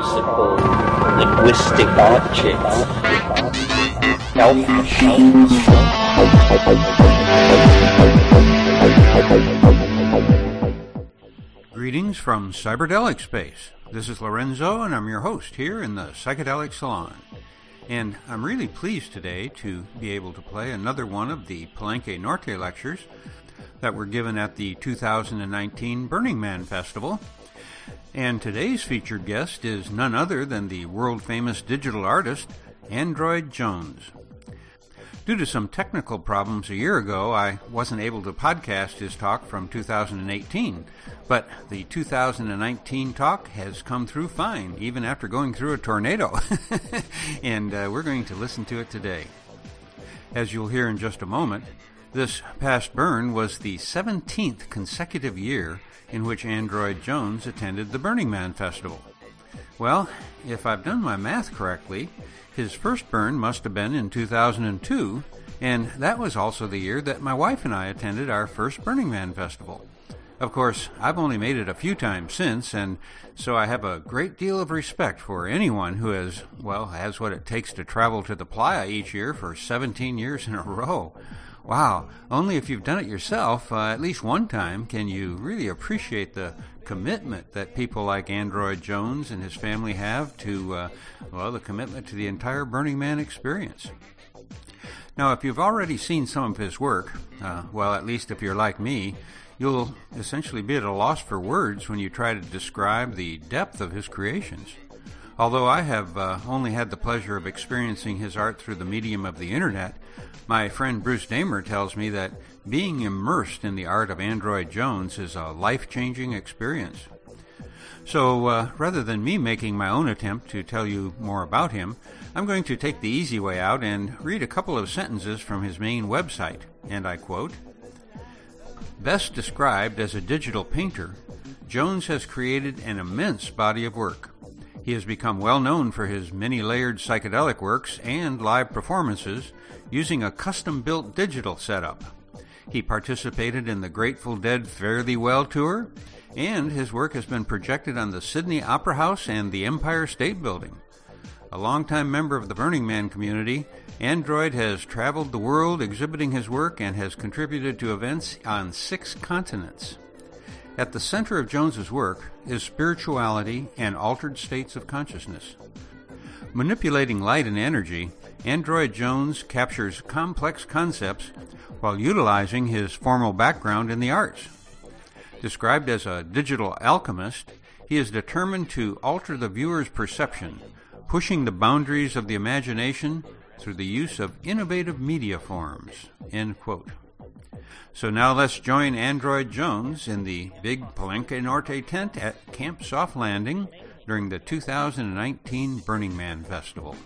musical linguistic objects. Greetings from Cyberdelic Space. This is Lorenzo, and I'm your host here in the Psychedelic Salon. And I'm really pleased today to be able to play another one of the Palenque Norte lectures that were given at the 2019 Burning Man Festival. And today's featured guest is none other than the world famous digital artist, Android Jones. Due to some technical problems a year ago, I wasn't able to podcast his talk from 2018, but the 2019 talk has come through fine, even after going through a tornado. and uh, we're going to listen to it today. As you'll hear in just a moment, this past burn was the 17th consecutive year in which Android Jones attended the Burning Man Festival. Well, if I've done my math correctly, his first burn must have been in 2002, and that was also the year that my wife and I attended our first Burning Man Festival. Of course, I've only made it a few times since, and so I have a great deal of respect for anyone who has, well, has what it takes to travel to the playa each year for 17 years in a row. Wow, only if you've done it yourself uh, at least one time can you really appreciate the commitment that people like Android Jones and his family have to, uh, well, the commitment to the entire Burning Man experience. Now, if you've already seen some of his work, uh, well, at least if you're like me, you'll essentially be at a loss for words when you try to describe the depth of his creations. Although I have uh, only had the pleasure of experiencing his art through the medium of the internet, my friend Bruce Damer tells me that being immersed in the art of Android Jones is a life changing experience. So, uh, rather than me making my own attempt to tell you more about him, I'm going to take the easy way out and read a couple of sentences from his main website, and I quote Best described as a digital painter, Jones has created an immense body of work. He has become well known for his many layered psychedelic works and live performances using a custom built digital setup. He participated in the Grateful Dead Fare Thee Well tour, and his work has been projected on the Sydney Opera House and the Empire State Building. A longtime member of the Burning Man community, Android has traveled the world exhibiting his work and has contributed to events on six continents. At the center of Jones's work is spirituality and altered states of consciousness. Manipulating light and energy, Android Jones captures complex concepts while utilizing his formal background in the arts. Described as a digital alchemist, he is determined to alter the viewer's perception, pushing the boundaries of the imagination through the use of innovative media forms. End quote. So now let's join Android Jones in the big Palenque Norte tent at Camp Soft Landing during the 2019 Burning Man Festival.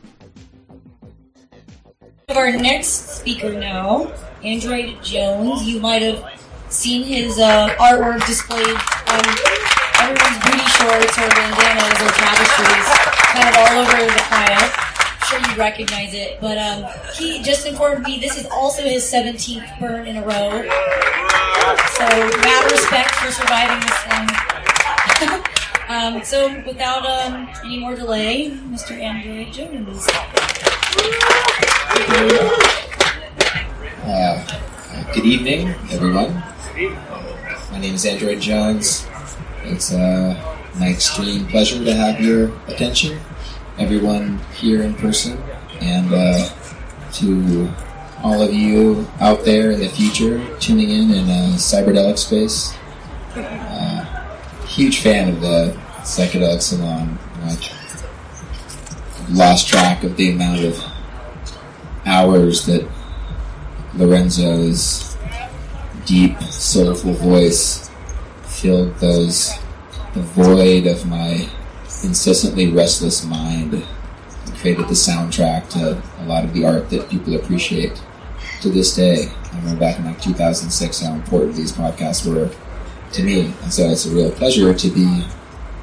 Our next speaker now, Android Jones. You might have seen his uh, artwork displayed on everyone's booty shorts or bandanas or tapestries, kind of all over. Recognize it. But um, he just informed me this is also his 17th burn in a row. So mad respect for surviving this one. um, so without um, any more delay, Mr. Android Jones. Uh, good evening, everyone. My name is Android Jones. It's uh, my extreme pleasure to have your attention, everyone here in person, and uh, to all of you out there in the future tuning in in uh, cyberdelic space. Uh, huge fan of the psychedelic salon. I've lost track of the amount of hours that Lorenzo's deep, soulful voice filled those the void of my incessantly restless mind created the soundtrack to a lot of the art that people appreciate to this day. I remember back in like 2006 how important these podcasts were to me, and so it's a real pleasure to be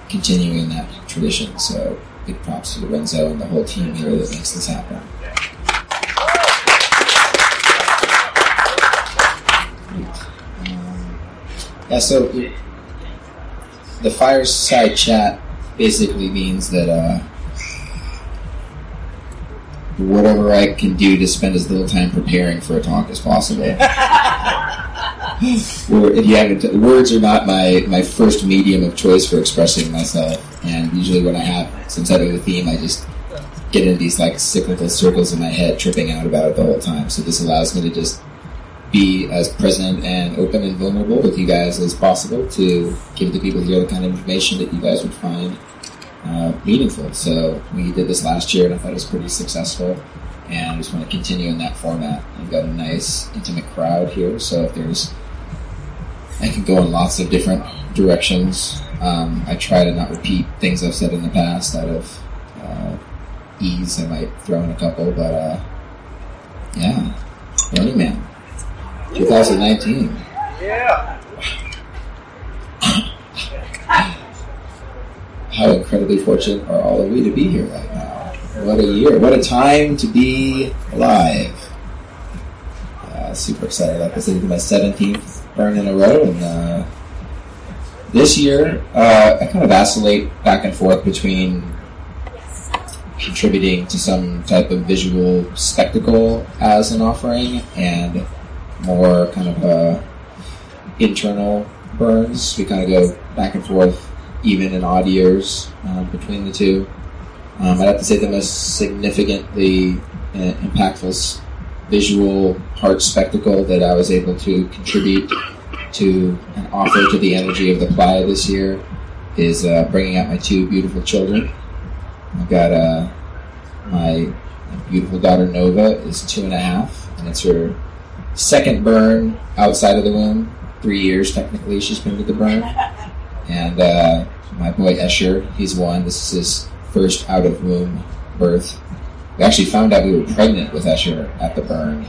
continuing that tradition. So big props to Lorenzo and the whole team here that makes this happen. Um, yeah, so the fireside chat basically means that uh, whatever I can do to spend as little time preparing for a talk as possible. or if you haven't, words are not my, my first medium of choice for expressing myself. And usually when I have some type of a theme, I just get into these like cyclical circles in my head, tripping out about it the whole time. So this allows me to just be as present and open and vulnerable with you guys as possible to give the people here the kind of information that you guys would find uh, meaningful. So we did this last year, and I thought it was pretty successful. And I just want to continue in that format. I've got a nice, intimate crowd here, so if there's, I can go in lots of different directions. Um, I try to not repeat things I've said in the past out of uh, ease. I might throw in a couple, but uh, yeah, Burning Man, 2019. Yeah. How incredibly fortunate are all of we to be here right now. What a year. What a time to be alive. Uh, super excited. Like I said, it's my 17th burn in a row. And uh, this year, uh, I kind of vacillate back and forth between contributing to some type of visual spectacle as an offering and more kind of uh, internal burns. We kind of go back and forth even in odd years um, between the two. Um, I'd have to say the most significantly uh, impactful visual heart spectacle that I was able to contribute to and offer to the energy of the playa this year is uh, bringing out my two beautiful children. I've got uh, my beautiful daughter Nova is two and a half, and it's her second burn outside of the womb. Three years technically she's been with the burn. And uh, my boy Escher, he's one. This is his first out of womb birth. We actually found out we were pregnant with Escher at the burn.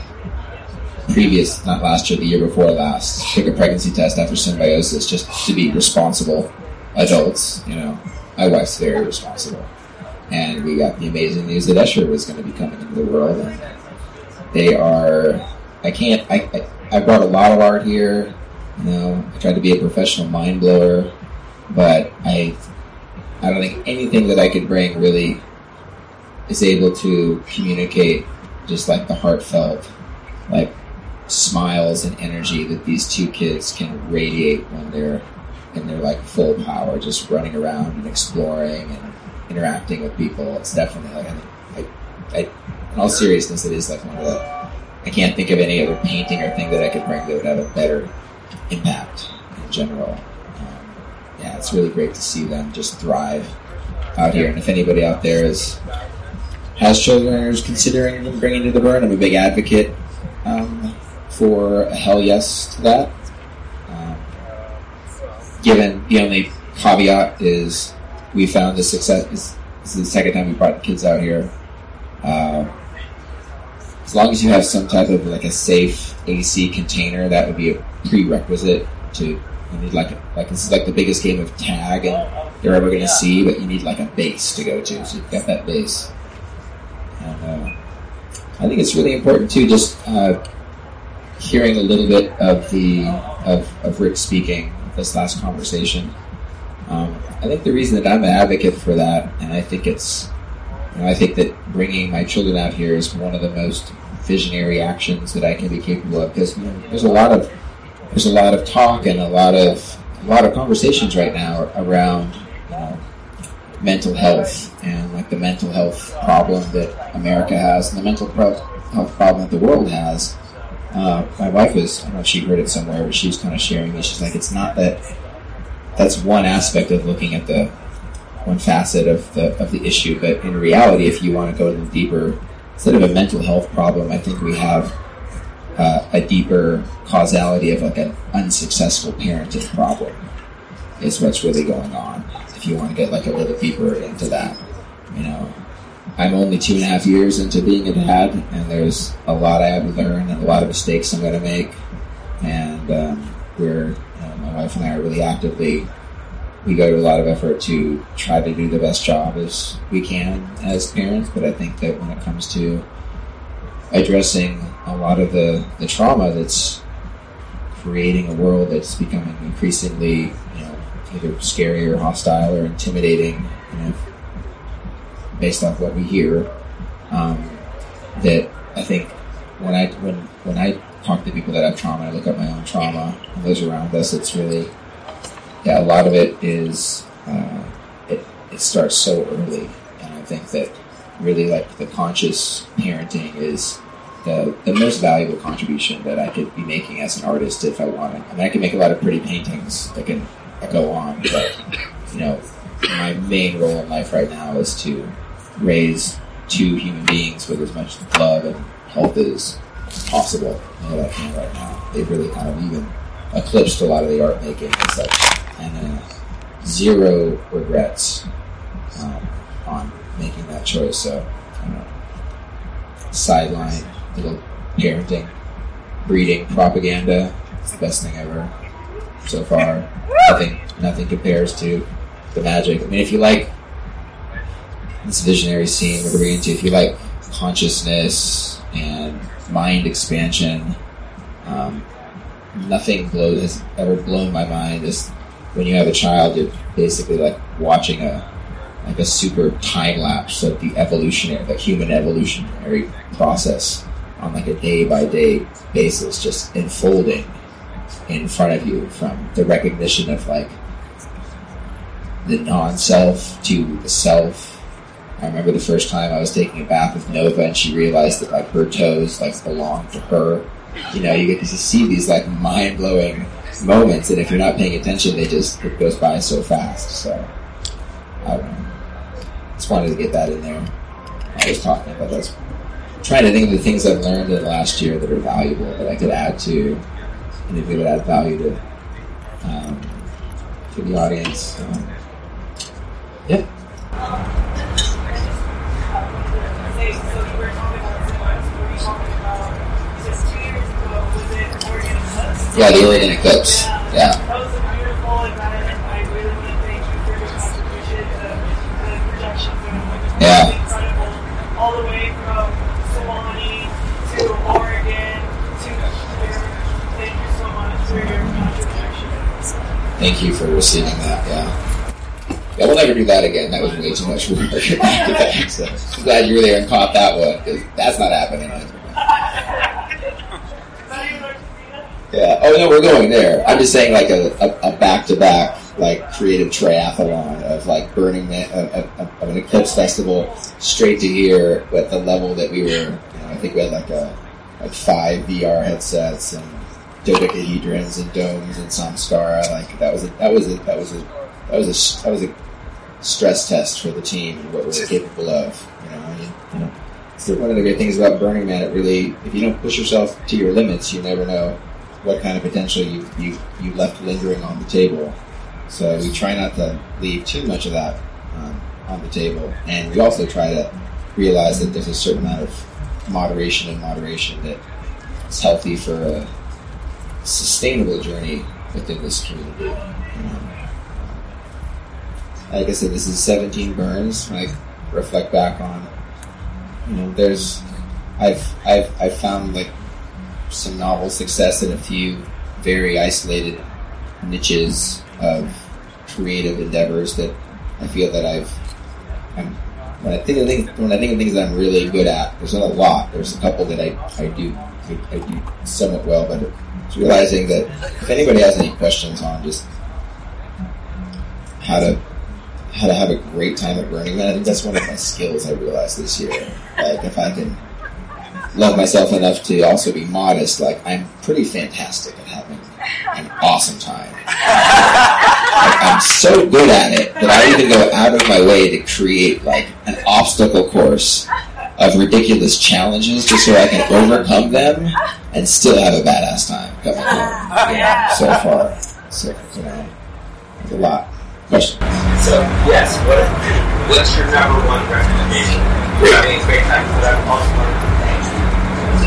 Previous, not last year, the year before last. Took a pregnancy test after symbiosis just to be responsible adults. You know, my wife's very responsible. And we got the amazing news that Escher was going to be coming into the world. And they are. I can't. I, I, I brought a lot of art here. You know, I tried to be a professional mind blower, but I I don't think anything that I could bring really is able to communicate just like the heartfelt, like smiles and energy that these two kids can radiate when they're in their like full power, just running around and exploring and interacting with people. It's definitely like I, I, I in all seriousness, it is like one of the. I can't think of any other painting or thing that I could bring that would have a better impact in general. Um, yeah, it's really great to see them just thrive out here. And if anybody out there is has children or is considering them bringing to the burn, I'm a big advocate um, for a hell yes to that. Um, given the only caveat is we found the success. This, is the second time we brought the kids out here. Uh, as long as you have some type of like a safe AC container, that would be a prerequisite to you need like a, like this is like the biggest game of tag and you're ever going to see, but you need like a base to go to, so you've got that base. And uh, I think it's really important too, just uh, hearing a little bit of the of, of Rick speaking this last conversation. Um, I think the reason that I'm an advocate for that, and I think it's, you know, I think that bringing my children out here is one of the most visionary actions that I can be capable of because you know, there's a lot of there's a lot of talk and a lot of a lot of conversations right now around mental health and like the mental health problem that America has and the mental health problem that the world has. Uh, my wife was I don't know if she heard it somewhere, but she was kind of sharing me. She's like, it's not that that's one aspect of looking at the one facet of the of the issue, but in reality, if you want to go a little deeper, instead of a mental health problem, I think we have uh, a deeper causality of like an unsuccessful parenting problem is what's really going on. If you want to get like a little deeper into that, you know, I'm only two and a half years into being a dad, and there's a lot I have to learn and a lot of mistakes I'm going to make, and um, we're you know, my wife and I are really actively. We go to a lot of effort to try to do the best job as we can as parents, but I think that when it comes to addressing a lot of the, the trauma that's creating a world that's becoming increasingly, you know, either scary or hostile or intimidating, you know, based off what we hear. Um, that I think when I when when I talk to people that have trauma, I look at my own trauma and those around us. It's really yeah, a lot of it is uh, it it starts so early, and I think that really like the conscious parenting is the, the most valuable contribution that I could be making as an artist if I wanted. I mean, I can make a lot of pretty paintings that can go on, but you know, my main role in life right now is to raise two human beings with as much love and health as possible. You know, that right now. They've really kind of even eclipsed a lot of the art making and such, and uh, zero regrets um, on making that choice. So, sideline little parenting, breeding propaganda. It's the best thing ever so far. Nothing, nothing compares to the magic. I mean, if you like this visionary scene we're into, if you like consciousness and mind expansion, um, nothing blow, has ever blown my mind. Is when you have a child, you're basically like watching a like a super time lapse of the evolutionary, the human evolutionary process on like a day by day basis, just unfolding in front of you from the recognition of like the non self to the self. I remember the first time I was taking a bath with Nova and she realized that like her toes like belonged to her. You know, you get to see these like mind blowing moments and if you're not paying attention they just it goes by so fast. So I don't know. Just wanted to get that in there. I was talking about those trying to think of the things I've learned in the last year that are valuable that I could add to, and if it would add value to um, to the audience. Um, yeah. Yeah, the Oregon Eclipse. Yeah. That was a beautiful event. I really want to thank you for your contribution to the production room. Yeah. All the way from Sewanee to Oregon to. Thank you so much for your contribution. Thank you for receiving that. Yeah. Yeah, we'll never do that again. That was way too much work. so, I'm glad you were there and caught that one because that's not happening. Yeah. Oh no, we're going there. I'm just saying, like a, a, a back-to-back, like creative triathlon of like Burning Man, of, of, of an Eclipse festival, straight to here at the level that we were. You know, I think we had like a like five VR headsets and dodecahedrons and domes and samskara. Like that was a that was a that was a that was a that was a stress test for the team and what we're capable of. You know, I mean, you know. So one of the great things about Burning Man, it really, if you don't push yourself to your limits, you never know what kind of potential you, you, you left lingering on the table. So we try not to leave too much of that um, on the table. And we also try to realize that there's a certain amount of moderation and moderation that is healthy for a sustainable journey within this community. Um, like I said, this is 17 burns. I reflect back on, you know, there's, I've, I've, I've found like some novel success in a few very isolated niches of creative endeavors that I feel that I've. I'm, when I think of things, when I think of things that I'm really good at, there's not a lot. There's a couple that I, I do I, I do somewhat well, but it's realizing that if anybody has any questions on just how to how to have a great time at Burning Man, I think that's one of my skills I realized this year. Like if I can love myself enough to also be modest. Like I'm pretty fantastic at having an awesome time. Like, I'm so good at it that I even go out of my way to create like an obstacle course of ridiculous challenges just so I can overcome them and still have a badass time coming home. You know, so far, so you know, there's a lot. Question. So yes, what what's your number one recommendation? You're having great time, I'm also wanted to thank you as a parent for that. that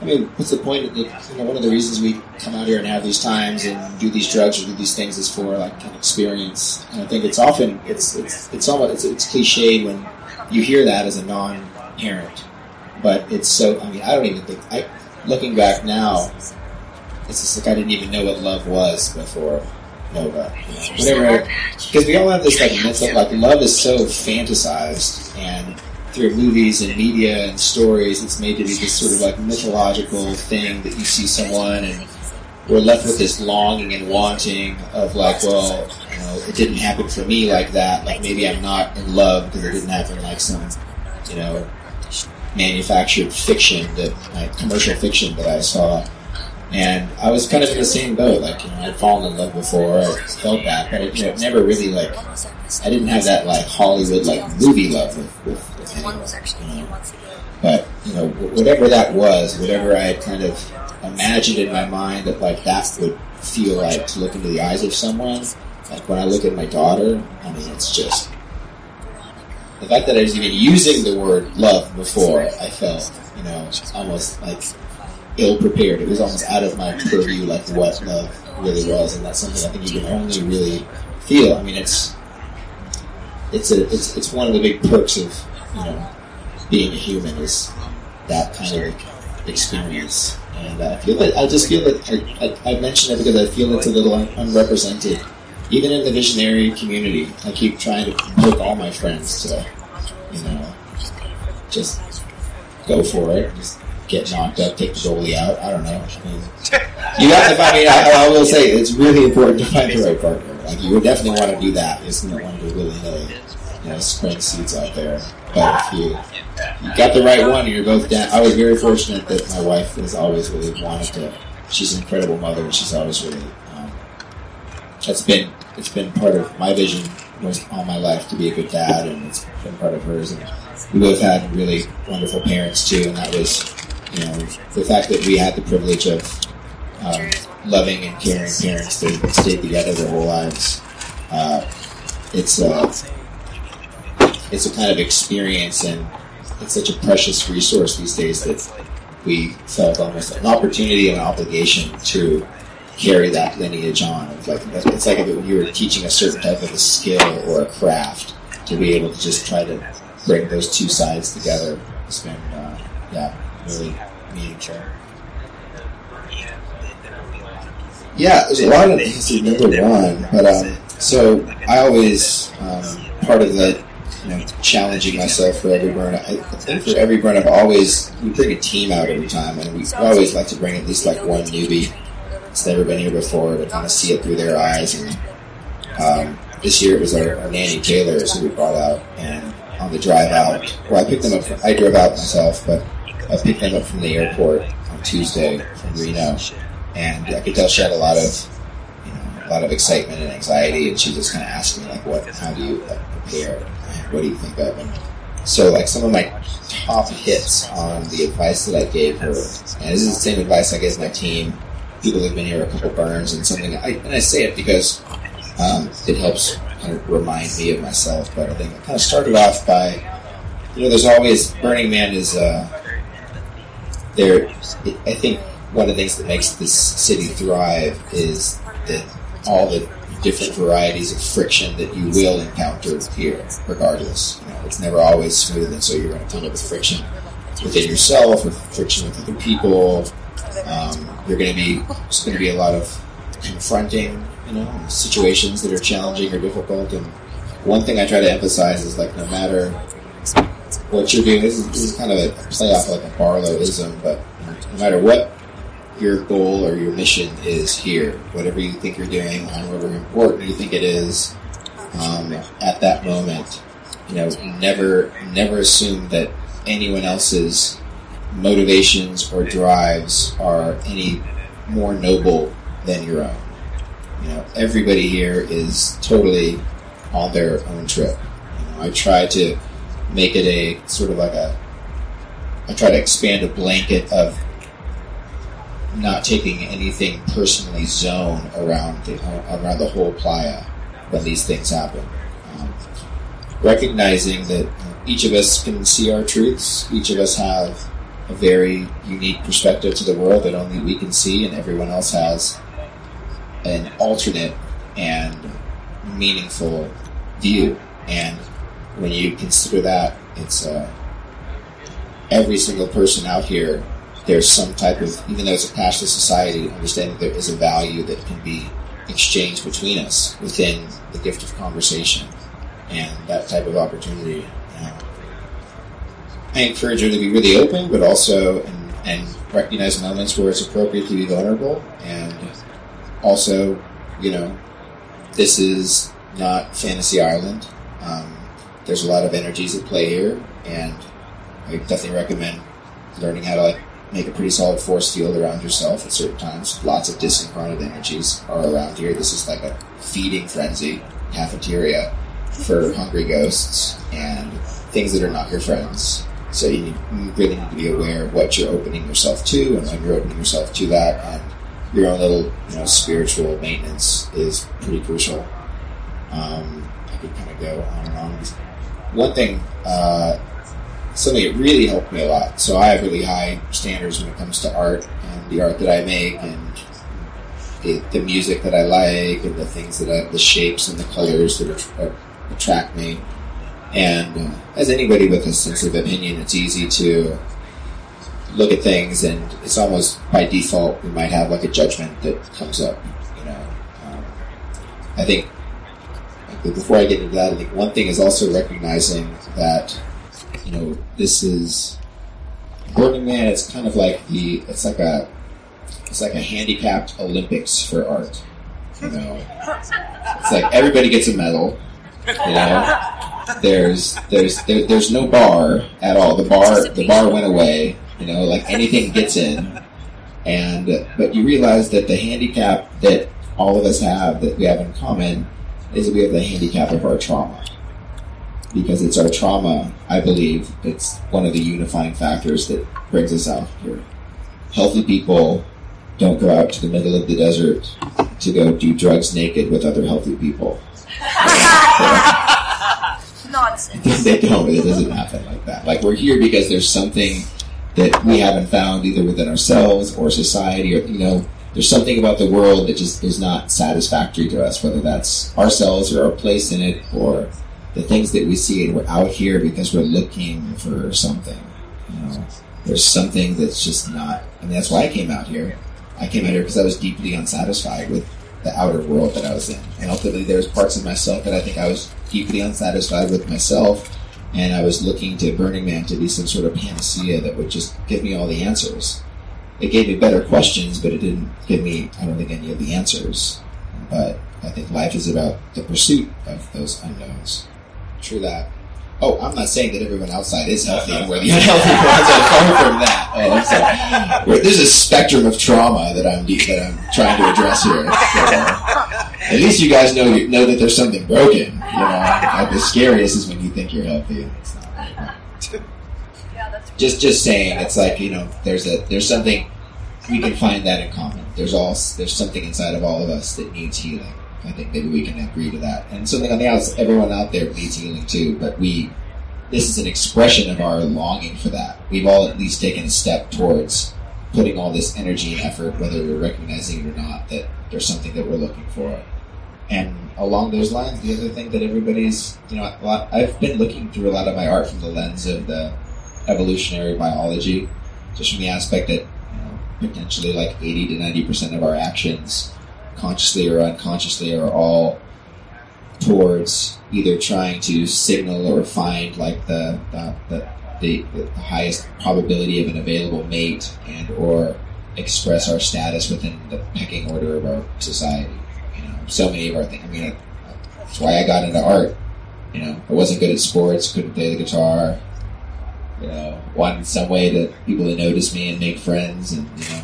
I mean, what's the point? You know, one of the reasons we come out here and have these times and do these drugs or do these things is for like an experience. And I think it's often it's it's it's almost it's, it's cliche when you hear that as a non-parent, but it's so. I mean, I don't even think. I looking back now, it's just like I didn't even know what love was before Nova. You know, whatever, because we all have this like mental like love is so fantasized and through movies and media and stories, it's made to be this sort of like mythological thing that you see someone and we're left with this longing and wanting of like, well, you know, it didn't happen for me like that. Like maybe I'm not in love because it didn't happen like some, you know, manufactured fiction that like commercial fiction that I saw. And I was kind of in the same boat. Like, you know, I'd fallen in love before, I felt that, but it, you know, never really like I didn't have that like Hollywood like movie love with, with, with anyone, you know. But you know, whatever that was, whatever I had kind of imagined in my mind that like that would feel like to look into the eyes of someone. Like when I look at my daughter, I mean, it's just the fact that I was even using the word love before. I felt, you know, almost like ill prepared. It was almost out of my purview, like what love really was, and that's something I think you can only really feel. I mean, it's it's a it's it's one of the big perks of you know being a human is that kind of experience. And I feel that I just feel that I, I, I mention it because I feel it's a little un- unrepresented, even in the visionary community. I keep trying to poke all my friends to, you know, just go for it. Just get knocked up, take the goalie out. I don't know. You have to. I mean, I, I will say it's really important to find the right partner. Like you would definitely want to do that. It's not one to willy you know, spread seeds out there. But if you you got the right one, and you're both down. I was very fortunate that my wife has always really wanted to. She's an incredible mother, and she's always really. Um, that's been it's been part of my vision most all my life to be a good dad, and it's been part of hers. And we both had really wonderful parents too, and that was, you know, the fact that we had the privilege of um, loving and caring parents that stayed together their whole lives. Uh, it's a it's a kind of experience, and it's such a precious resource these days that we felt almost an opportunity and an obligation to carry that lineage on. It's like it's like if you were teaching a certain type of a skill or a craft to be able to just try to bring those two sides together. It's been uh, yeah really meaningful. Yeah, there's a lot of to number one, but um, so I always um, part of the you know challenging myself for every burn. I, for every burn, I've always we bring a team out every time, and we always like to bring at least like one newbie that's never been here before to kind of see it through their eyes. And um, this year it was our, our nanny Taylors who we brought out, and on the drive out, well, I picked them up. From, I drove out myself, but I picked them up from the airport on Tuesday from Reno, and I could tell she had a lot of you know, a lot of excitement and anxiety, and she just kind of asked me like, "What? How do you like, prepare? What do you think of?" And so, like some of my top hits on the advice that I gave her, and this is the same advice I gave my team. People who've been here a couple burns, and something. I, and I say it because um, it helps kind of remind me of myself. But I think I kind of started off by, you know, there's always Burning Man is uh, there. I think one of the things that makes this city thrive is that all the different varieties of friction that you will encounter here, regardless. You know, it's never always smooth, and so you're going to deal with friction within yourself, with friction with other people. Um, you're going to be there's going to be a lot of confronting, you know, situations that are challenging or difficult. And one thing I try to emphasize is like no matter what you're doing, this is, this is kind of a play off like a Barlowism, but no matter what your goal or your mission is here, whatever you think you're doing, however important you think it is, um, at that moment, you know, never never assume that anyone else's motivations or drives are any more noble than your own. You know, everybody here is totally on their own trip. You know, I try to make it a sort of like a I try to expand a blanket of not taking anything personally zone around the around the whole playa when these things happen. Um, recognizing that each of us can see our truths. Each of us have a very unique perspective to the world that only we can see, and everyone else has an alternate and meaningful view. And when you consider that, it's uh, every single person out here. There's some type of, even though it's a cashless society, understanding there is a value that can be exchanged between us within the gift of conversation and that type of opportunity. Uh, I encourage her to be really open, but also and, and recognize moments where it's appropriate to be vulnerable, and also, you know, this is not Fantasy Island. Um, there's a lot of energies at play here, and I definitely recommend learning how to like make a pretty solid force field around yourself at certain times. Lots of disincarnate energies are around here. This is like a feeding frenzy cafeteria for hungry ghosts and things that are not your friends. So you, need, you really need to be aware of what you're opening yourself to and when you're opening yourself to that. And your own little, you know, spiritual maintenance is pretty crucial. Um, I could kind of go on and on. One thing, uh, something that really helped me a lot. So I have really high standards when it comes to art and the art that I make and the, the music that I like and the things that I, the shapes and the colors that att- attract me. And uh, as anybody with a sense of opinion, it's easy to look at things and it's almost by default we might have like a judgment that comes up. You know, um, I think but before I get into that, I think one thing is also recognizing that you know this is Burning Man. It's kind of like the it's like a it's like a handicapped Olympics for art. You know, it's like everybody gets a medal. You know, there's there's there, there's no bar at all. The bar the bar went away. You know, like anything gets in, and but you realize that the handicap that all of us have that we have in common is that we have the handicap of our trauma. Because it's our trauma, I believe, it's one of the unifying factors that brings us out here. Healthy people don't go out to the middle of the desert to go do drugs naked with other healthy people. Nonsense. they don't. It doesn't happen like that. Like we're here because there's something that we haven't found either within ourselves or society, or you know, there's something about the world that just is not satisfactory to us. Whether that's ourselves or our place in it, or the things that we see, and we're out here because we're looking for something. You know, there's something that's just not. Mean, that's why I came out here. I came out here because I was deeply unsatisfied with the outer world that I was in, and ultimately there's parts of myself that I think I was deeply unsatisfied with myself, and I was looking to Burning Man to be some sort of panacea that would just give me all the answers. It gave me better questions, but it didn't give me, I don't think, any of the answers. But I think life is about the pursuit of those unknowns. True that. Oh, I'm not saying that everyone outside is healthy and the unhealthy ones. I'm far from that. Oh, I'm sorry. There's a spectrum of trauma that I'm that I'm trying to address here. At least you guys know know that there's something broken. You know, like the scariest is when you think you're healthy Just just saying, it's like you know, there's a there's something we can find that in common. There's all there's something inside of all of us that needs healing. I think maybe we can agree to that. And something on the outside, everyone out there needs healing too. But we, this is an expression of our longing for that. We've all at least taken a step towards putting all this energy and effort, whether we're recognizing it or not, that there's something that we're looking for. And along those lines, the other thing that everybody's, you know, a lot, I've been looking through a lot of my art from the lens of the evolutionary biology, just from the aspect that, you know, potentially like 80 to 90% of our actions, consciously or unconsciously, are all towards either trying to signal or find like the, the, the, the, the highest probability of an available mate and or express our status within the pecking order of our society. You know, so many of our things. I mean, that's why I got into art. You know, I wasn't good at sports, couldn't play the guitar. You know, wanted some way to people to notice me and make friends, and you know,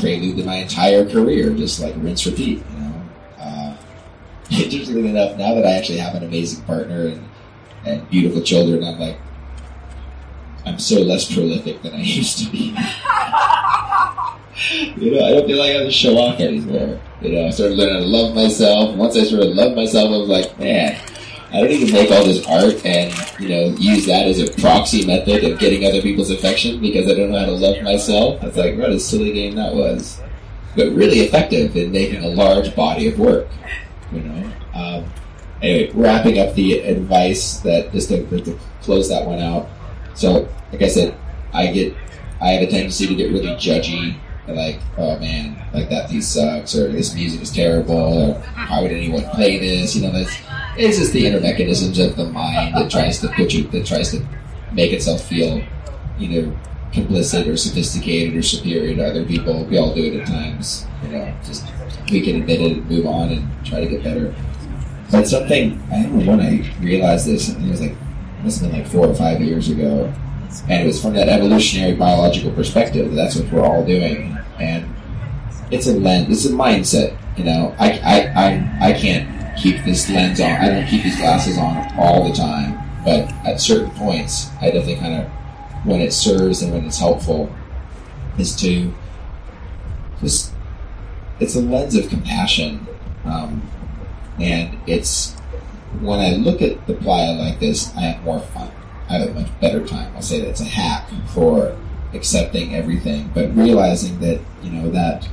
prelude to my entire career, just like rinse repeat. You know, uh, interestingly enough, now that I actually have an amazing partner and and beautiful children, I'm like, I'm so less prolific than I used to be. you know, I don't feel like I have to show off anymore. You know, I started learning to love myself. Once I started to love myself, I was like, man, I don't even make all this art and you know use that as a proxy method of getting other people's affection because I don't know how to love myself. It's like what a silly game that was, but really effective in making a large body of work. You know. Um, anyway, wrapping up the advice that just to, to close that one out. So, like I said, I get I have a tendency to get really judgy. Like, oh man, like that piece sucks, or this music is terrible, or how would anyone play this? You know, that's it's just the inner mechanisms of the mind that tries to put you, that tries to make itself feel either complicit or sophisticated or superior to other people. We all do it at times. You know, just we can admit it and move on and try to get better. But something I don't know when I realized this, and it was like it must have been like four or five years ago, and it was from that evolutionary biological perspective. that That's what we're all doing, and it's a lens, it's a mindset. You know, I I I, I can't keep this lens on. I don't keep these glasses on all the time, but at certain points, I definitely kind of when it serves and when it's helpful is to just it's a lens of compassion. Um, and it's when I look at the playa like this, I have more fun. I have a much better time. I'll say that's a hack for accepting everything, but realizing that you know that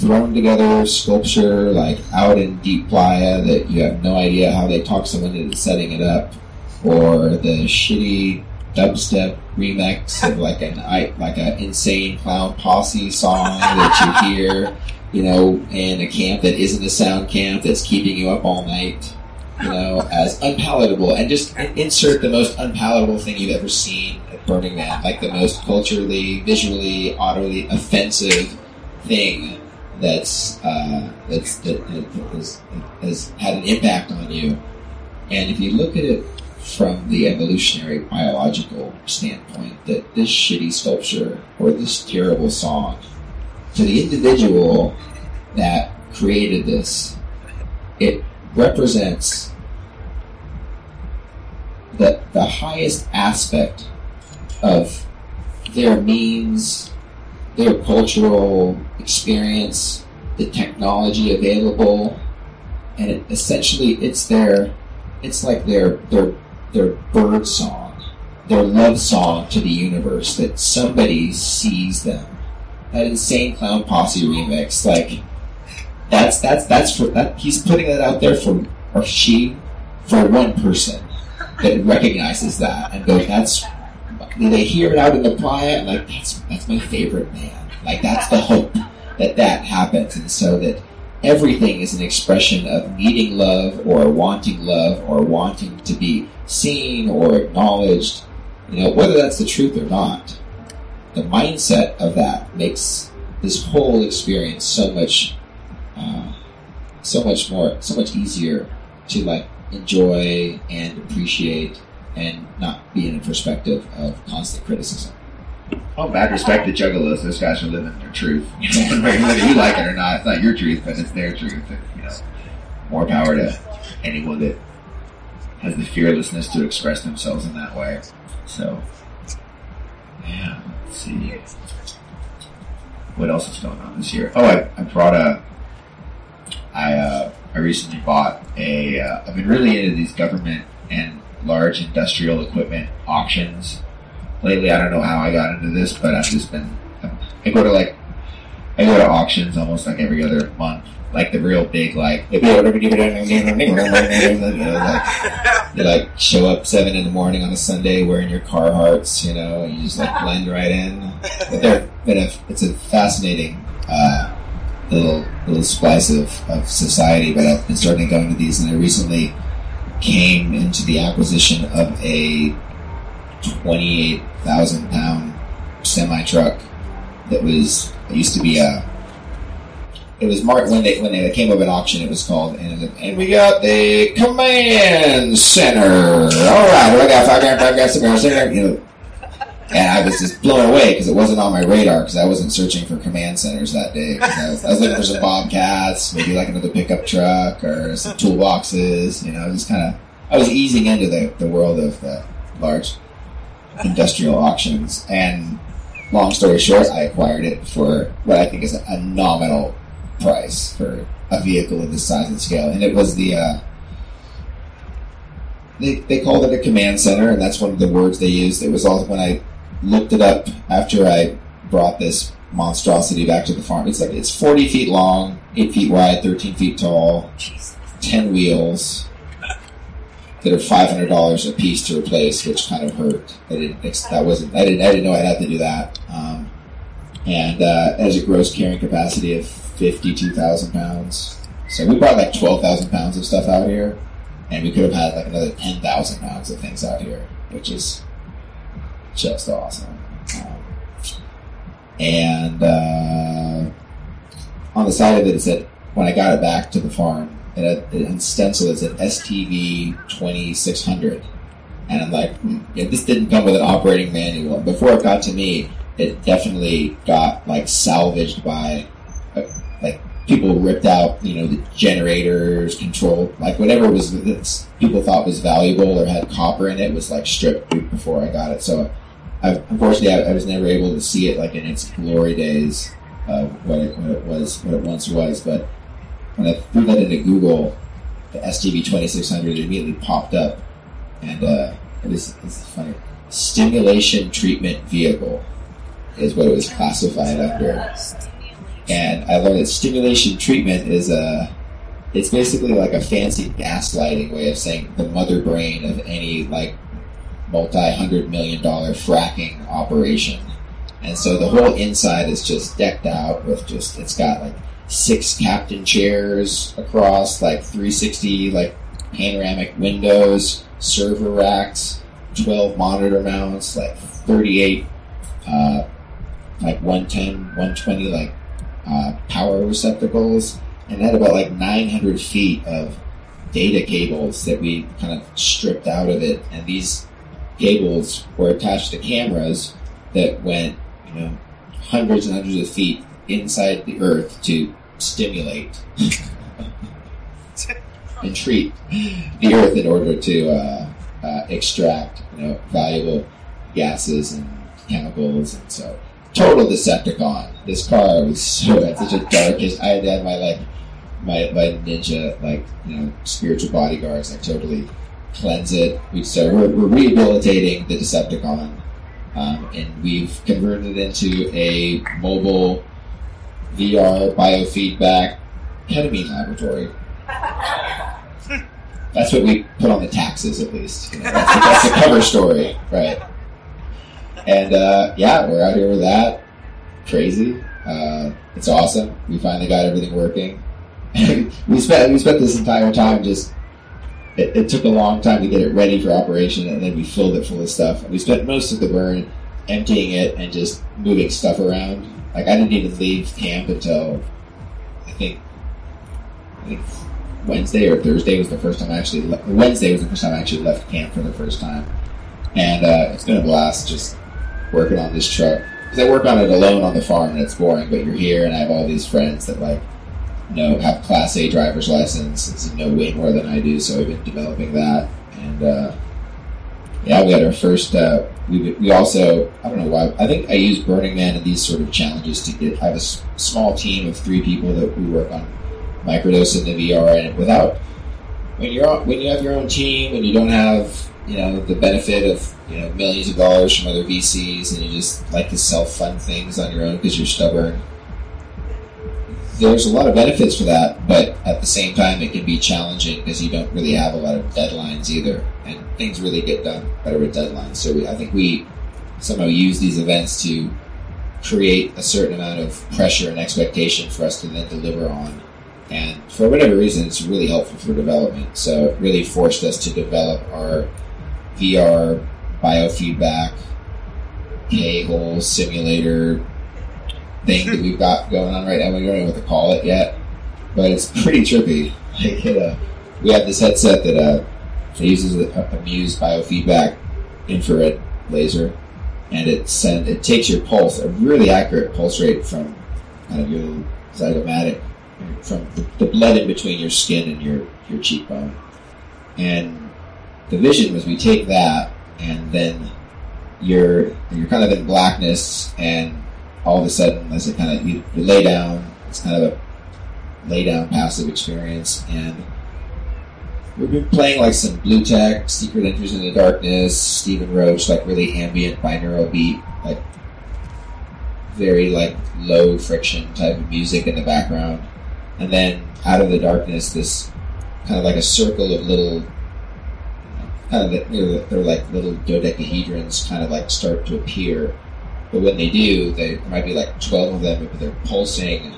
thrown together sculpture like out in deep playa that you have no idea how they talk someone into setting it up, or the shitty dubstep remix of like an like an insane clown posse song that you hear you know, in a camp that isn't a sound camp that's keeping you up all night, you know, as unpalatable. And just insert the most unpalatable thing you've ever seen at Burning Man, like the most culturally, visually, audibly offensive thing that's uh, that's that has, has had an impact on you. And if you look at it from the evolutionary biological standpoint, that this shitty sculpture or this terrible song to the individual that created this, it represents the, the highest aspect of their means, their cultural experience, the technology available, and it, essentially it's their, it's like their, their, their bird song, their love song to the universe that somebody sees them that insane clown posse remix. Like that's that's that's for that he's putting that out there for or she for one person that recognizes that and goes that's they hear it out in the playa and like that's that's my favorite man. Like that's the hope that that happens and so that everything is an expression of needing love or wanting love or wanting to be seen or acknowledged. You know, whether that's the truth or not the mindset of that makes this whole experience so much, uh, so much more, so much easier to like enjoy and appreciate and not be in a perspective of constant criticism. Oh, bad respect to juggalos. Those guys are living their truth. Whether you like it or not, it's not your truth, but it's their truth. And, you know, more power to anyone that has the fearlessness to express themselves in that way. So, yeah. Let's see. What else is going on this year? Oh, I, I brought a. I uh, I recently bought a. Uh, I've been really into these government and large industrial equipment auctions lately. I don't know how I got into this, but I've just been. I go to like. I go to auctions almost like every other month like the real big like like you like show up seven in the morning on a Sunday wearing your Carhartts, you know, and you just like blend right in. But they're but it's a fascinating uh, little little splice of, of society. But I've been starting going to these, and I recently came into the acquisition of a twenty eight thousand pound semi truck that was it used to be a it was marked when they when they came up at auction. It was called, and, and we got the command center. All right, I got five grand, five grand, seven grand, you know. And I was just blown away because it wasn't on my radar because I wasn't searching for command centers that day. I was, I was looking for some bobcats, maybe like another pickup truck or some toolboxes. You know, just kind of I was easing into the, the world of the large industrial auctions. And long story short, I acquired it for what I think is a nominal price for a vehicle of this size and scale, and it was the uh, they, they called it a command center, and that's one of the words they used. It was also when I looked it up after I brought this monstrosity back to the farm. It's like it's 40 feet long, 8 feet wide, 13 feet tall, 10 wheels that are $500 a piece to replace, which kind of hurt. I didn't, that wasn't, I didn't, I didn't know I'd have to do that. Um, and uh, has a gross carrying capacity of 52,000 pounds. So we brought like 12,000 pounds of stuff out here, and we could have had like another 10,000 pounds of things out here, which is just awesome. Um, and uh, on the side of it, it said, when I got it back to the farm, it, had, it had it said STV 2600. And I'm like, hmm, yeah, this didn't come with an operating manual. Before it got to me, it definitely got like salvaged by uh, like people ripped out, you know, the generators, control, like whatever was people thought was valuable or had copper in it was like stripped before I got it. So, I, unfortunately, I, I was never able to see it like in its glory days, uh, what it, what it was, what it once was. But when I threw that into Google, the STV twenty six hundred immediately popped up, and uh, it was it's funny. Stimulation treatment vehicle is what it was classified under. And I learned that stimulation treatment is a, it's basically like a fancy gaslighting way of saying the mother brain of any like multi-hundred million dollar fracking operation. And so the whole inside is just decked out with just, it's got like six captain chairs across, like 360, like panoramic windows, server racks, 12 monitor mounts, like 38, uh, like 110, 120, like uh, power receptacles, and had about like 900 feet of data cables that we kind of stripped out of it. And these cables were attached to cameras that went, you know, hundreds and hundreds of feet inside the earth to stimulate and treat the earth in order to uh, uh, extract, you know, valuable gases and chemicals. And so, total Decepticon. This car was so had such a dark his I had to have my like my my ninja like you know spiritual bodyguards like totally cleanse it. We so we're, we're rehabilitating the Decepticon, um, and we've converted it into a mobile VR biofeedback ketamine laboratory. That's what we put on the taxes, at least. You know, that's, the, cover story, right? And uh, yeah, we're out here with that. Crazy. Uh, it's awesome. We finally got everything working. we spent we spent this entire time just. It, it took a long time to get it ready for operation, and then we filled it full of stuff. We spent most of the burn emptying it and just moving stuff around. Like I didn't even leave camp until I think I think Wednesday or Thursday was the first time I actually le- Wednesday was the first time I actually left camp for the first time, and uh, it's been a blast just working on this truck because I work on it alone on the farm and it's boring. But you're here and I have all these friends that like know have Class A driver's license and know way more than I do, so I've been developing that and. Uh, yeah, we had our first. Uh, we we also I don't know why I think I use Burning Man and these sort of challenges to get. I have a s- small team of three people that we work on microdose in the VR, and without when you're on, when you have your own team and you don't have you know the benefit of you know millions of dollars from other VCs, and you just like to self fund things on your own because you're stubborn. There's a lot of benefits for that, but at the same time, it can be challenging because you don't really have a lot of deadlines either, and things really get done better with deadlines. So we, I think we somehow use these events to create a certain amount of pressure and expectation for us to then deliver on. And for whatever reason, it's really helpful for development. So it really forced us to develop our VR biofeedback K-hole simulator thing that we've got going on right now. We don't know what to call it yet, but it's pretty trippy. Like, it, uh, we have this headset that uh, uses a, a Muse biofeedback infrared laser, and it send it takes your pulse, a really accurate pulse rate from kind of your zygomatic, from the, the blood in between your skin and your your cheekbone, and the vision was we take that and then you're you're kind of in blackness and all of a sudden as it kind of you, you lay down it's kind of a lay down passive experience and we've been playing like some Bluetech, Secret Entries in the Darkness, Stephen Roach, like really ambient binaural beat, like very like low friction type of music in the background, and then out of the darkness, this kind of like a circle of little, kind of they're like little dodecahedrons, kind of like start to appear. But when they do, they, might be like twelve of them, but they're pulsing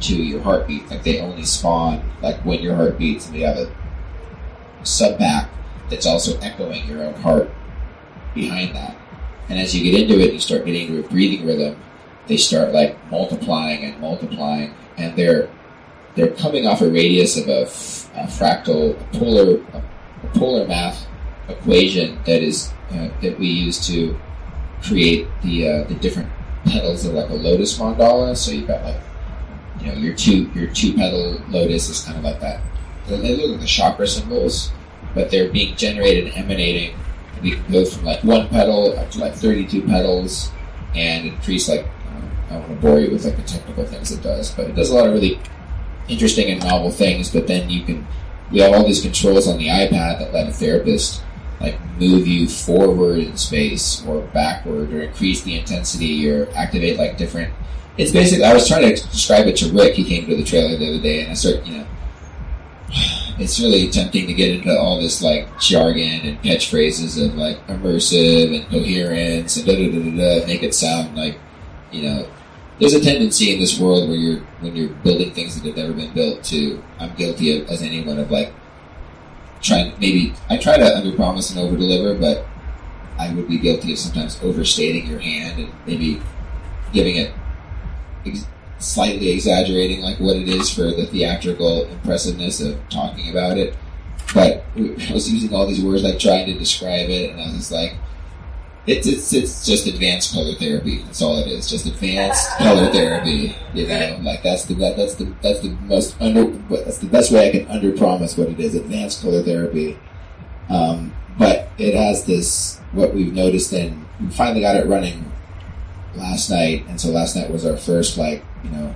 to your heartbeat. Like they only spawn like when your heart beats, and they have a sub that's also echoing your own heart behind that. And as you get into it, you start getting into a breathing rhythm. They start like multiplying and multiplying, and they're they're coming off a radius of a, f- a fractal, a polar, a, a polar math equation that is uh, that we use to create the uh, the different petals of like a lotus mandala. So you've got like you know your two your two petal lotus is kind of like that. They look like the chakra symbols, but they're being generated and emanating. We can go from like one petal up to like thirty two petals, and increase like I don't want to bore you with like the technical things it does, but it does a lot of really interesting and novel things. But then you can we have all these controls on the iPad that let a therapist like move you forward in space or backward or increase the intensity or activate like different it's basically I was trying to describe it to Rick, he came to the trailer the other day and I started you know it's really tempting to get into all this like jargon and catchphrases of like immersive and coherence and da da da da da make it sound like you know there's a tendency in this world where you're when you're building things that have never been built to I'm guilty of as anyone of like trying maybe I try to underpromise and overdeliver, but I would be guilty of sometimes overstating your hand and maybe giving it ex- slightly exaggerating like what it is for the theatrical impressiveness of talking about it. But I was using all these words like trying to describe it, and I was just like, it's it's it's just advanced color therapy. That's all it is. Just advanced color therapy. You know, like that's the that, that's the that's the most under that's the best way I can under promise what it is. Advanced color therapy. Um, but it has this what we've noticed, and we finally got it running last night, and so last night was our first like you know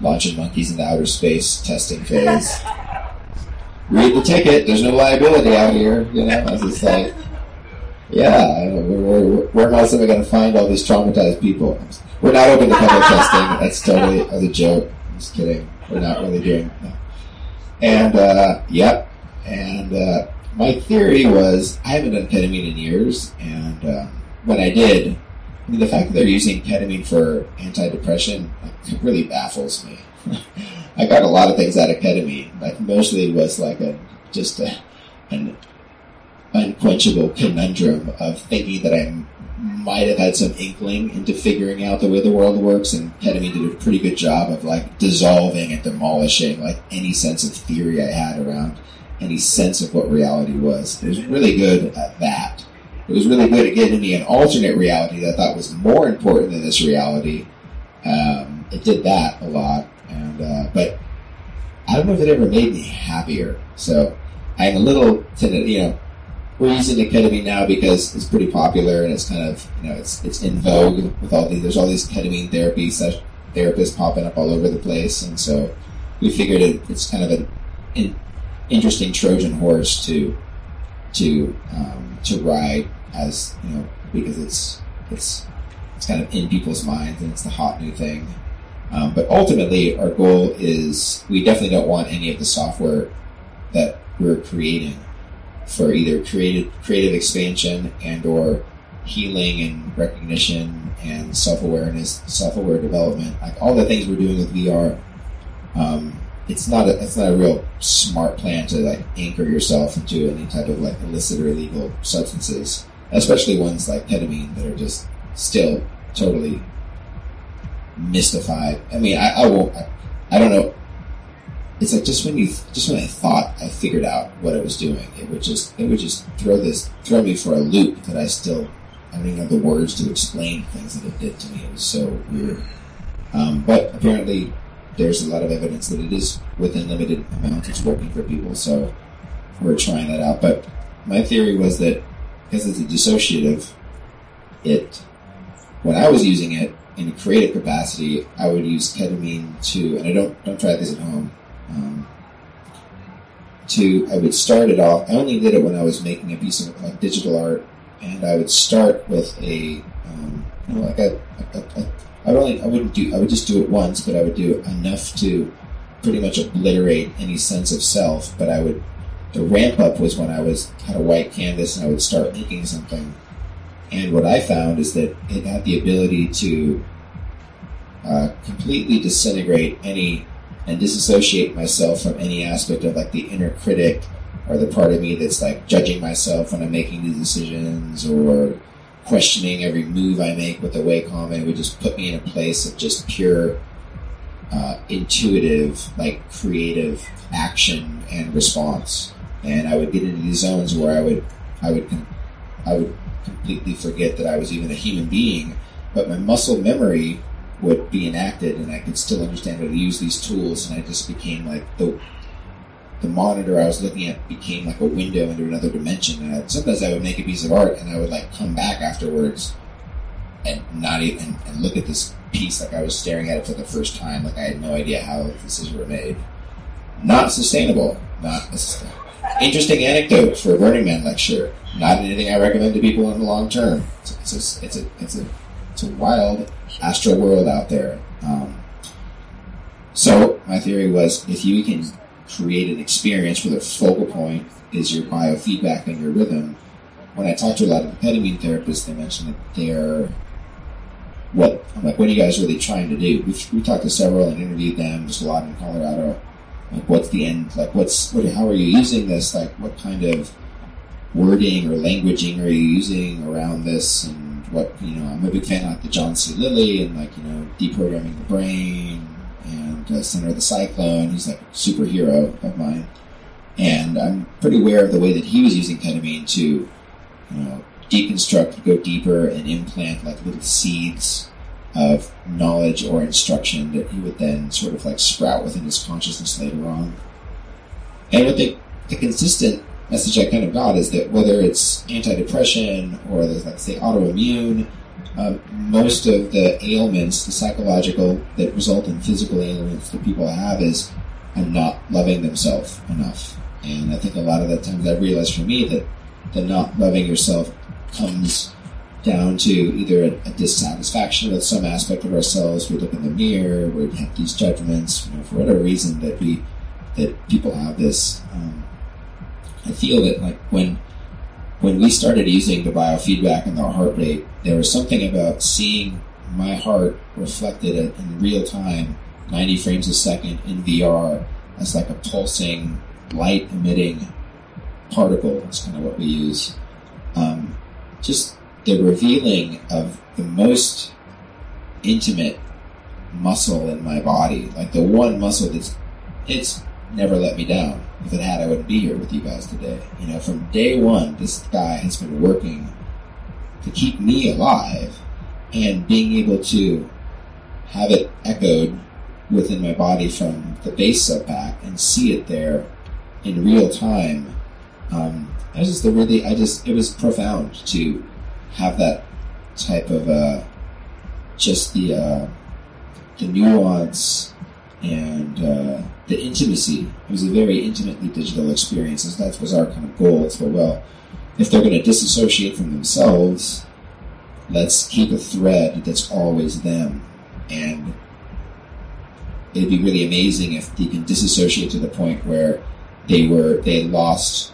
launching monkeys into outer space testing phase. Read the ticket. There's no liability out here. You know, I was just like. Yeah, I don't know, where, else am I going to find all these traumatized people? We're not open to public testing. That's totally as a joke. I'm just kidding. We're not really doing that. And, uh, yep. And, uh, my theory was I haven't done ketamine in years, and um, when I did, I mean, the fact that they're using ketamine for antidepressant like, really baffles me. I got a lot of things out of ketamine, like mostly was like a just a, an unquenchable conundrum of thinking that I might have had some inkling into figuring out the way the world works, and ketamine did a pretty good job of like dissolving and demolishing like any sense of theory I had around any sense of what reality was. It was really good at that. It was really good at getting me an alternate reality that I thought was more important than this reality. Um, it did that a lot, and uh, but I don't know if it ever made me happier. So I'm a little, you know, we're using the ketamine now because it's pretty popular and it's kind of you know it's it's in vogue with all these there's all these ketamine therapy sesh- therapists popping up all over the place and so we figured it, it's kind of an in, interesting Trojan horse to to um, to ride as you know because it's it's it's kind of in people's minds and it's the hot new thing. Um, but ultimately, our goal is we definitely don't want any of the software that we're creating for either creative creative expansion and or healing and recognition and self awareness, self aware development, like all the things we're doing with VR. Um, it's not a it's not a real smart plan to like anchor yourself into any type of like illicit or illegal substances, especially ones like ketamine that are just still totally mystified. I mean, I, I won't. I, I don't know. It's like just when you just when I thought I figured out what I was doing, it would just it would just throw this throw me for a loop that I still I don't even have the words to explain things that it did to me. It was so weird. Um, but apparently, there's a lot of evidence that it is within limited amounts. It's working for people, so we're trying that out. But my theory was that because it's a dissociative, it when I was using it in a creative capacity, I would use ketamine to, and I don't don't try this at home. Um, to I would start it off. I only did it when I was making a piece of like digital art, and I would start with a um, you know, like a, a, a, I would only I wouldn't do I would just do it once, but I would do enough to pretty much obliterate any sense of self. But I would the ramp up was when I was had a white canvas and I would start making something. And what I found is that it had the ability to uh, completely disintegrate any and disassociate myself from any aspect of like the inner critic or the part of me that's like judging myself when I'm making these decisions or questioning every move I make with the Wacom. It would just put me in a place of just pure uh, intuitive, like creative action and response. And I would get into these zones where I would, I would, I would completely forget that I was even a human being, but my muscle memory would be enacted, and I could still understand how to use these tools. And I just became like the the monitor I was looking at became like a window into another dimension. And I, sometimes I would make a piece of art, and I would like come back afterwards and not even and look at this piece like I was staring at it for the first time. Like I had no idea how decisions were made. Not sustainable. Not sustainable. Interesting anecdote for a Burning Man lecture. Not anything I recommend to people in the long term. It's it's a, it's a, it's a, it's a wild astral world out there. Um, so my theory was if you can create an experience where the focal point is your biofeedback and your rhythm. When I talk to a lot of ketamine therapists, they mention that they're what I'm like, what are you guys really trying to do? We've, we talked to several and interviewed them, just a lot in Colorado. Like, what's the end? Like, what's what? How are you using this? Like, what kind of wording or languaging are you using around this? And what you know, I'm a big fan of like the John C. Lilly and like you know, deprogramming the brain and uh, Center of the Cyclone. He's like a superhero of mine, and I'm pretty aware of the way that he was using ketamine to, you know, deconstruct, go deeper, and implant like little seeds of knowledge or instruction that he would then sort of like sprout within his consciousness later on. And what the, the consistent message I kind of got is that whether it's anti-depression or the, like say autoimmune, um, most of the ailments, the psychological that result in physical ailments that people have is I'm not loving themselves enough. And I think a lot of the times I've realized for me that the not loving yourself comes down to either a, a, dissatisfaction with some aspect of ourselves. We look in the mirror, we have these judgments, you know, for whatever reason that we that people have this. Um, I feel that like when when we started using the biofeedback and the heart rate, there was something about seeing my heart reflected in real time, 90 frames a second in VR, as like a pulsing, light emitting particle. That's kind of what we use. Um, just the revealing of the most intimate muscle in my body, like the one muscle that's it's never let me down. If it had, I wouldn't be here with you guys today. You know, from day one, this guy has been working to keep me alive and being able to have it echoed within my body from the base up back and see it there in real time. Um, I just the really, I just, it was profound to have that type of, uh, just the, uh, the nuance and, uh, the intimacy. It was a very intimately digital experience, and that was our kind of goal. It's well, if they're going to disassociate from themselves, let's keep a thread that's always them. And it'd be really amazing if they can disassociate to the point where they were they lost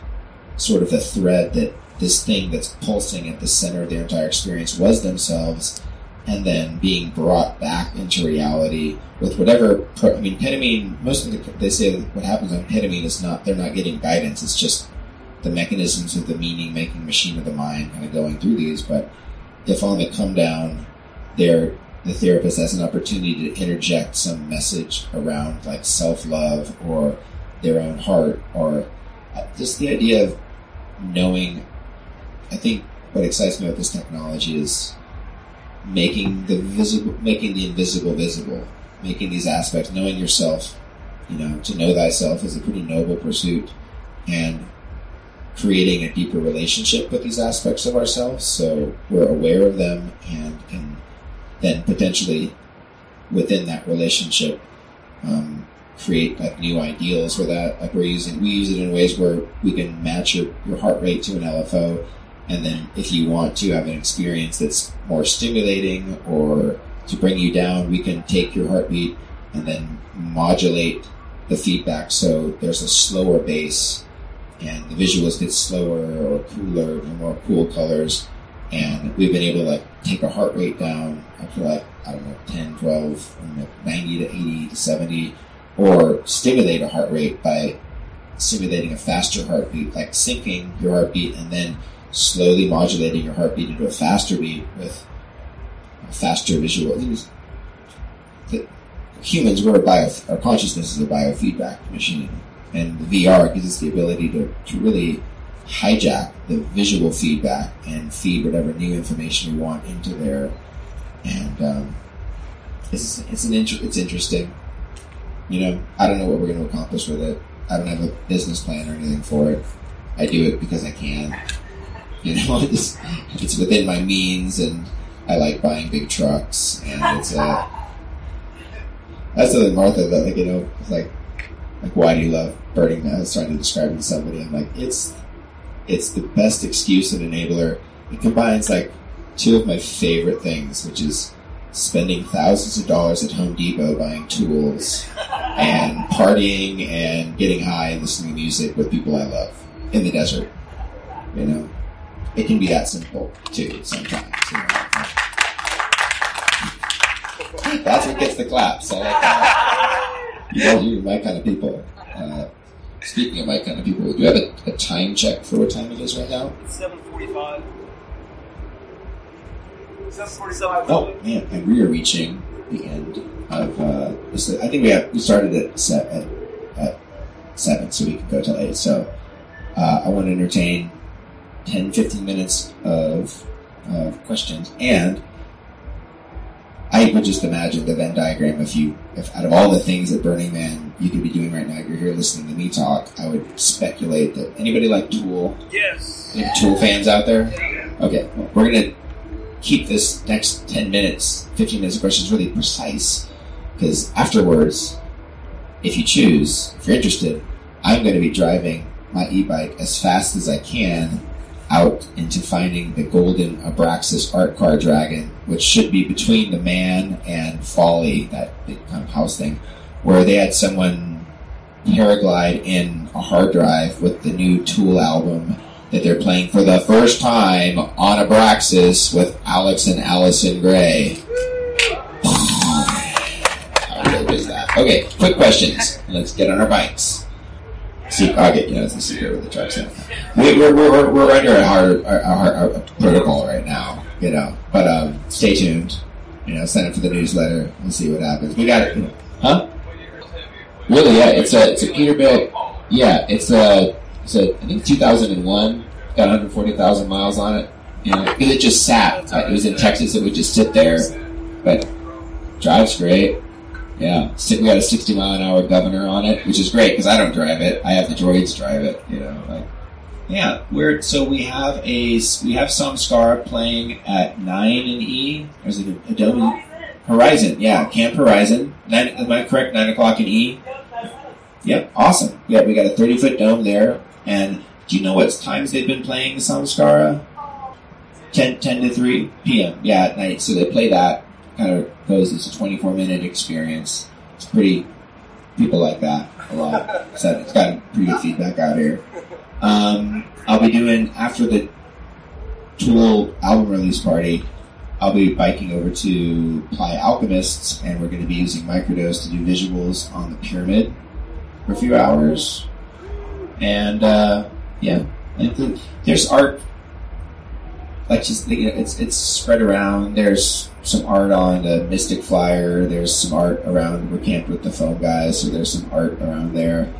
sort of the thread that this thing that's pulsing at the center of their entire experience was themselves and then being brought back into reality with whatever. I mean, ketamine. Most of the they say what happens on ketamine is not they're not getting guidance. It's just the mechanisms of the meaning making machine of the mind kind of going through these. But if on the come down, there the therapist has an opportunity to interject some message around like self love or their own heart or uh, just the idea of knowing. I think what excites me about this technology is making the visible, making the invisible visible, making these aspects, knowing yourself. You know, to know thyself is a pretty noble pursuit, and creating a deeper relationship with these aspects of ourselves, so we're aware of them and can then potentially within that relationship um, create like new ideals for that. Like we're using, we use it in ways where we can match your, your heart rate to an LFO. And then if you want to have an experience that's more stimulating or to bring you down, we can take your heartbeat and then modulate the feedback so there's a slower bass and the visuals get slower or cooler and more cool colors. And we've been able to like take our heart rate down up to like, I don't know, 10, 12, you know, 90 to 80 to 70, or stimulate a heart rate by simulating a faster heartbeat, like syncing your heartbeat and then slowly modulating your heartbeat into a faster beat with a faster visual. Humans, we're a bio, our consciousness is a biofeedback machine, and the VR gives us the ability to, to really hijack the visual feedback and feed whatever new information we want into there. And um, it's it's an inter- it's interesting. You know, I don't know what we're going to accomplish with it. I don't have a business plan or anything for it. I do it because I can. You know, it's, it's within my means, and I like buying big trucks, and it's a. That's the Martha that like you know it's like like why do you love Burning Man? I was trying to describe it to somebody. I'm like it's it's the best excuse and enabler. It combines like two of my favorite things, which is spending thousands of dollars at Home Depot buying tools and partying and getting high and listening to music with people I love in the desert. You know, it can be that simple too sometimes. You know? That's what gets the claps. I like that. You guys, you're my kind of people. Uh, speaking of my kind of people, do you have a, a time check for what time it is right now? It's 745. 745. Oh man, and we are reaching the end of. Uh, this, I think we have we started at set at, at seven, so we can go till eight. So uh, I want to entertain 10, 15 minutes of of questions, and I would just imagine the Venn diagram. If you, if out of all the things that Burning Man you could be doing right now, if you're here listening to me talk. I would speculate that anybody like Tool, Yes. any Tool fans out there? Okay, well, we're gonna keep this next 10 minutes, 15 minutes of questions really precise. Because afterwards, if you choose, if you're interested, I'm going to be driving my e bike as fast as I can out into finding the golden Abraxas art car dragon, which should be between the man and Folly, that big kind of house thing, where they had someone paraglide in a hard drive with the new Tool album that they're playing for the first time on Abraxas with Alex and Allyson Grey. How dope is that? Okay, quick questions. Let's get on our bikes. See, okay, you know, it's the secret with the trucks. We, we're, we're, we're under a hard, a, a, a protocol right now, you know, but um, stay tuned. You know, sign up for the newsletter and see what happens. We got it, you know, huh? Really? Yeah, it's a it's a Peterbilt. Yeah, it's a it's a I think 2001. Got 140,000 miles on it. You know, because it just sat. It was in Texas. It would just sit there, but drives great. Yeah, we got a 60 mile an hour governor on it, which is great because I don't drive it. I have the droids drive it. You know, like yeah. We're so we have a we have Samskara playing at nine in E. There's like a Adobe Horizon. Yeah, Camp Horizon. Nine, am I correct? Nine o'clock in E. Yep, awesome. Yeah, we got a 30 foot dome there. And do you know what times they've been playing the Samskara? Um, 10, 10 to 3 p.m. Yeah, at night. So they play that. Kind of goes, it's a 24 minute experience. It's pretty, people like that a lot. So it's gotten pretty good feedback out here. Um, I'll be doing, after the Tool album release party, I'll be biking over to Playa Alchemists, and we're going to be using Microdose to do visuals on the pyramid for a few hours. And uh, yeah, there's art. Like just you know, it's it's spread around. There's some art on the Mystic Flyer. There's some art around. We're camped with the foam guys, so there's some art around there.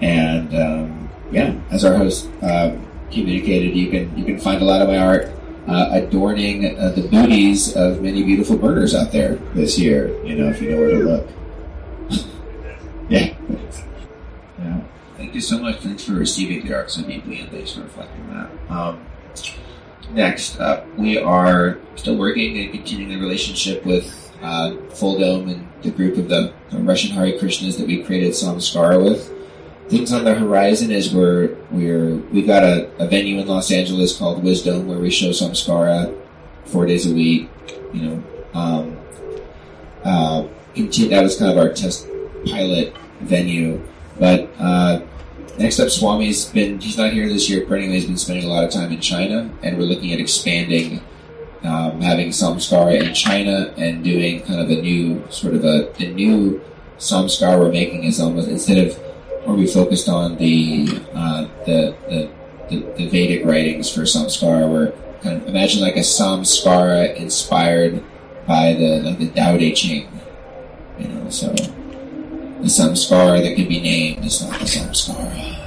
And um, yeah, as our host uh, communicated, you can you can find a lot of my art uh, adorning uh, the booties of many beautiful birders out there this year. You know, if you know where to look. yeah. Yeah. Thank you so much. Thanks for receiving the art so deeply, and thanks for reflecting that. Um, next up, we are still working and continuing the relationship with uh, Full Dome and the group of the, Russian Hare Krishnas that we created Samskara with. Things on the horizon is we're we're we got a, a venue in Los Angeles called Wisdom where we show Samskara four days a week. You know, um, uh, continue, that was kind of our test pilot venue. But uh, next up, Swami's been he's not here this year. Perennially, he's been spending a lot of time in China, and we're looking at expanding, um, having Samskara in China and doing kind of a new sort of a the new Samskara we're making is almost instead of where we focused on the uh, the, the the the Vedic writings for Samskara, we're kind of imagine like a Samskara inspired by the like the Tao Te Ching, you know. So the Samskara that can be named is not the Samskara.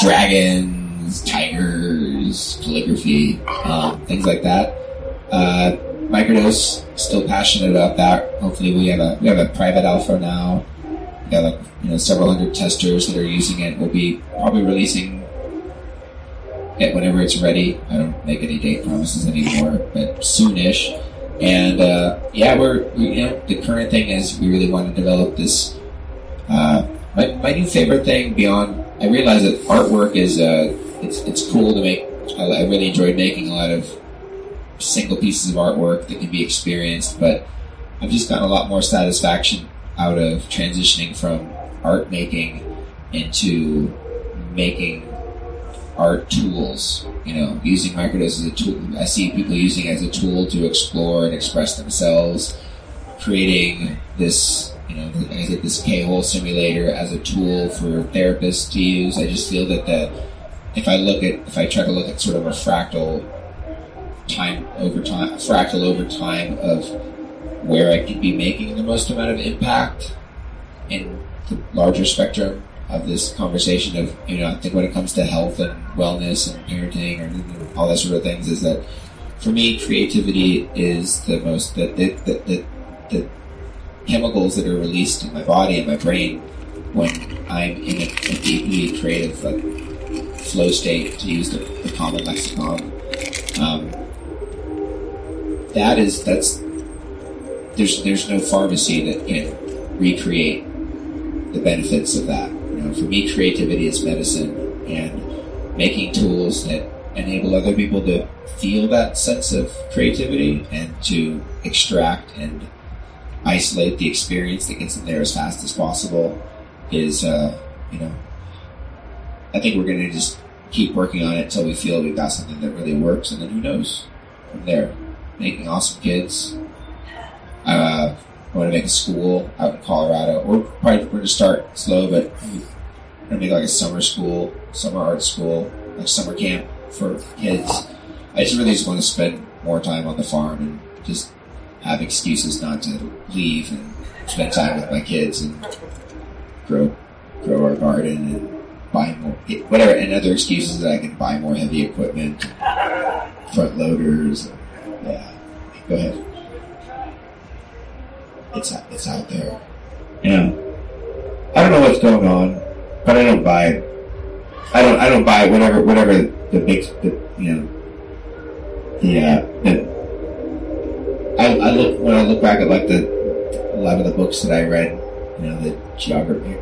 Dragons, tigers, calligraphy, um, things like that. Uh, Microdose still passionate about that. Hopefully, we have a we have a private alpha now. We got like you know several hundred testers that are using it. We'll be probably releasing it whenever it's ready. I don't make any date promises anymore, but soonish. And uh, yeah, we're we, you know the current thing is we really want to develop this. Uh, my, my new favorite thing beyond I realize that artwork is uh, it's it's cool to make. I, I really enjoyed making a lot of single pieces of artwork that can be experienced, but I've just gotten a lot more satisfaction out of transitioning from art making into making art tools. You know, using microdose as a tool. I see people using it as a tool to explore and express themselves, creating this, you know, I said, this K-hole simulator as a tool for therapists to use. I just feel that the, if I look at, if I try to look at sort of a fractal time over time, fractal over time of where I could be making the most amount of impact in the larger spectrum of this conversation of you know I think when it comes to health and wellness and parenting and all that sort of things is that for me creativity is the most the the, the, the, the chemicals that are released in my body and my brain when I'm in a, a deeply creative like flow state to use the, the common lexicon um, that is that's there's there's no pharmacy that can recreate the benefits of that. Know, for me, creativity is medicine, and making tools that enable other people to feel that sense of creativity and to extract and isolate the experience that gets in there as fast as possible is, uh, you know, I think we're going to just keep working on it until we feel we've got something that really works, and then who knows from there. Making awesome kids. Uh, I want to make a school out in Colorado. Or probably we're going to start slow, but I'm going to make like a summer school, summer art school, like summer camp for kids. I just really just want to spend more time on the farm and just have excuses not to leave and spend time with my kids and grow grow our garden and buy more whatever and other excuses that I can buy more heavy equipment, front loaders. Yeah, go ahead it's it's out there. Know, I don't know what's going on, but I don't buy it. I don't I don't buy whatever whatever the big the, you know uh, the I, I look when I look back at like the a lot of the books that I read, you know, the geography.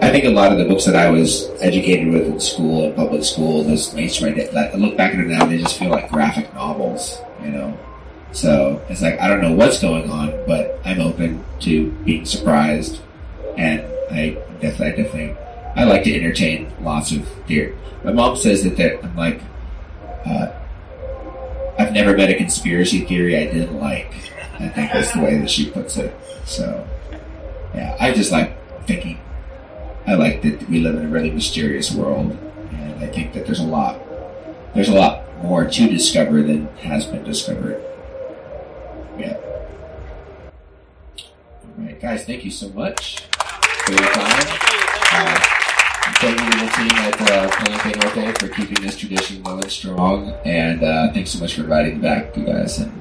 I think a lot of the books that I was educated with in school and public school, those mainstream, I look back at them now, they just feel like graphic novels, you know. So it's like I don't know what's going on, but I'm open to being surprised, and I definitely, I definitely, I like to entertain lots of deer. My mom says that, that I'm like, uh, I've never met a conspiracy theory I didn't like. I think that's the way that she puts it. So, yeah, I just like thinking. I like that we live in a really mysterious world, and I think that there's a lot, there's a lot more to discover than has been discovered. Yeah. All right, guys, thank you so much for your time. Uh, thank you to the team at uh, Palenque Norte for keeping this tradition going strong, and uh, thanks so much for inviting me back, you guys. And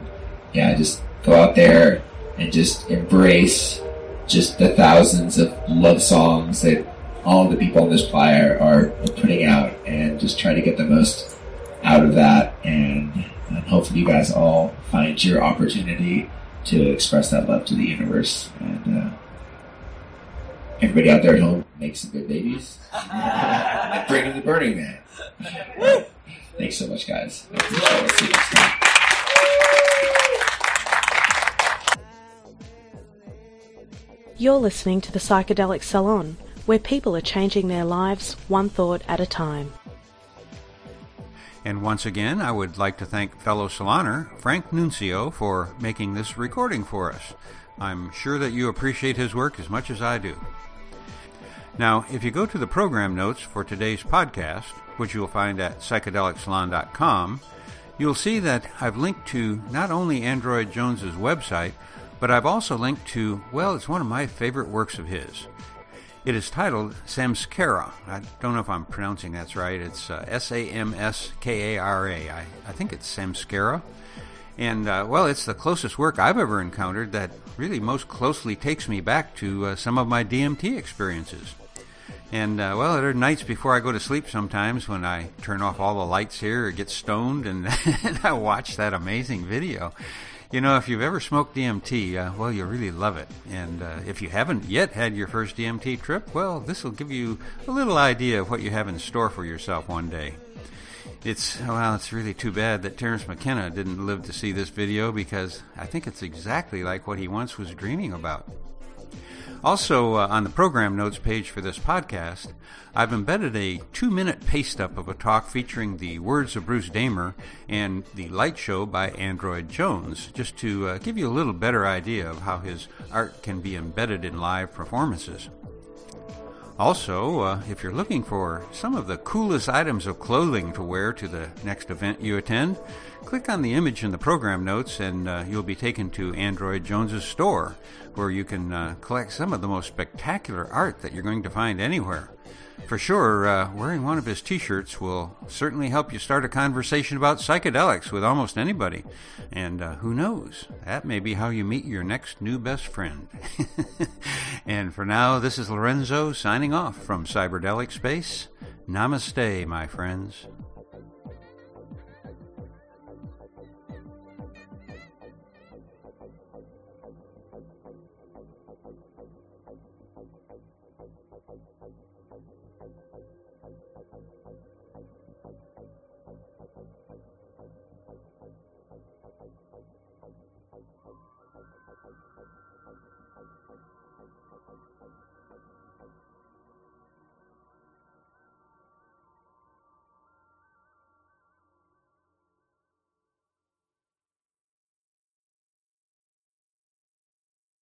yeah, just go out there and just embrace just the thousands of love songs that all the people on this are, are putting out, and just try to get the most out of that, and, and hopefully you guys all find your opportunity to express that love to the universe. And uh, everybody out there at home, make some good babies. and bring in the Burning Man. Thanks so much, guys. I appreciate it. See you next time. You're listening to the Psychedelic Salon, where people are changing their lives one thought at a time. And once again, I would like to thank fellow saloner Frank Nuncio for making this recording for us. I'm sure that you appreciate his work as much as I do. Now, if you go to the program notes for today's podcast, which you'll find at psychedelicsalon.com, you'll see that I've linked to not only Android Jones's website, but I've also linked to, well, it's one of my favorite works of his. It is titled Samskara. I don't know if I'm pronouncing that's right. It's uh, S A M S K A R A. I, I think it's Samskara. And, uh, well, it's the closest work I've ever encountered that really most closely takes me back to uh, some of my DMT experiences. And, uh, well, there are nights before I go to sleep sometimes when I turn off all the lights here or get stoned and, and I watch that amazing video. You know, if you've ever smoked DMT, uh, well, you'll really love it. And uh, if you haven't yet had your first DMT trip, well, this will give you a little idea of what you have in store for yourself one day. It's, well, it's really too bad that Terence McKenna didn't live to see this video because I think it's exactly like what he once was dreaming about. Also, uh, on the program notes page for this podcast, I've embedded a two minute paste up of a talk featuring the words of Bruce Damer and the light show by Android Jones, just to uh, give you a little better idea of how his art can be embedded in live performances. Also, uh, if you're looking for some of the coolest items of clothing to wear to the next event you attend, click on the image in the program notes and uh, you'll be taken to Android Jones's store, where you can uh, collect some of the most spectacular art that you're going to find anywhere. For sure, uh, wearing one of his t shirts will certainly help you start a conversation about psychedelics with almost anybody. And uh, who knows, that may be how you meet your next new best friend. and for now, this is Lorenzo signing off from Cyberdelic Space. Namaste, my friends.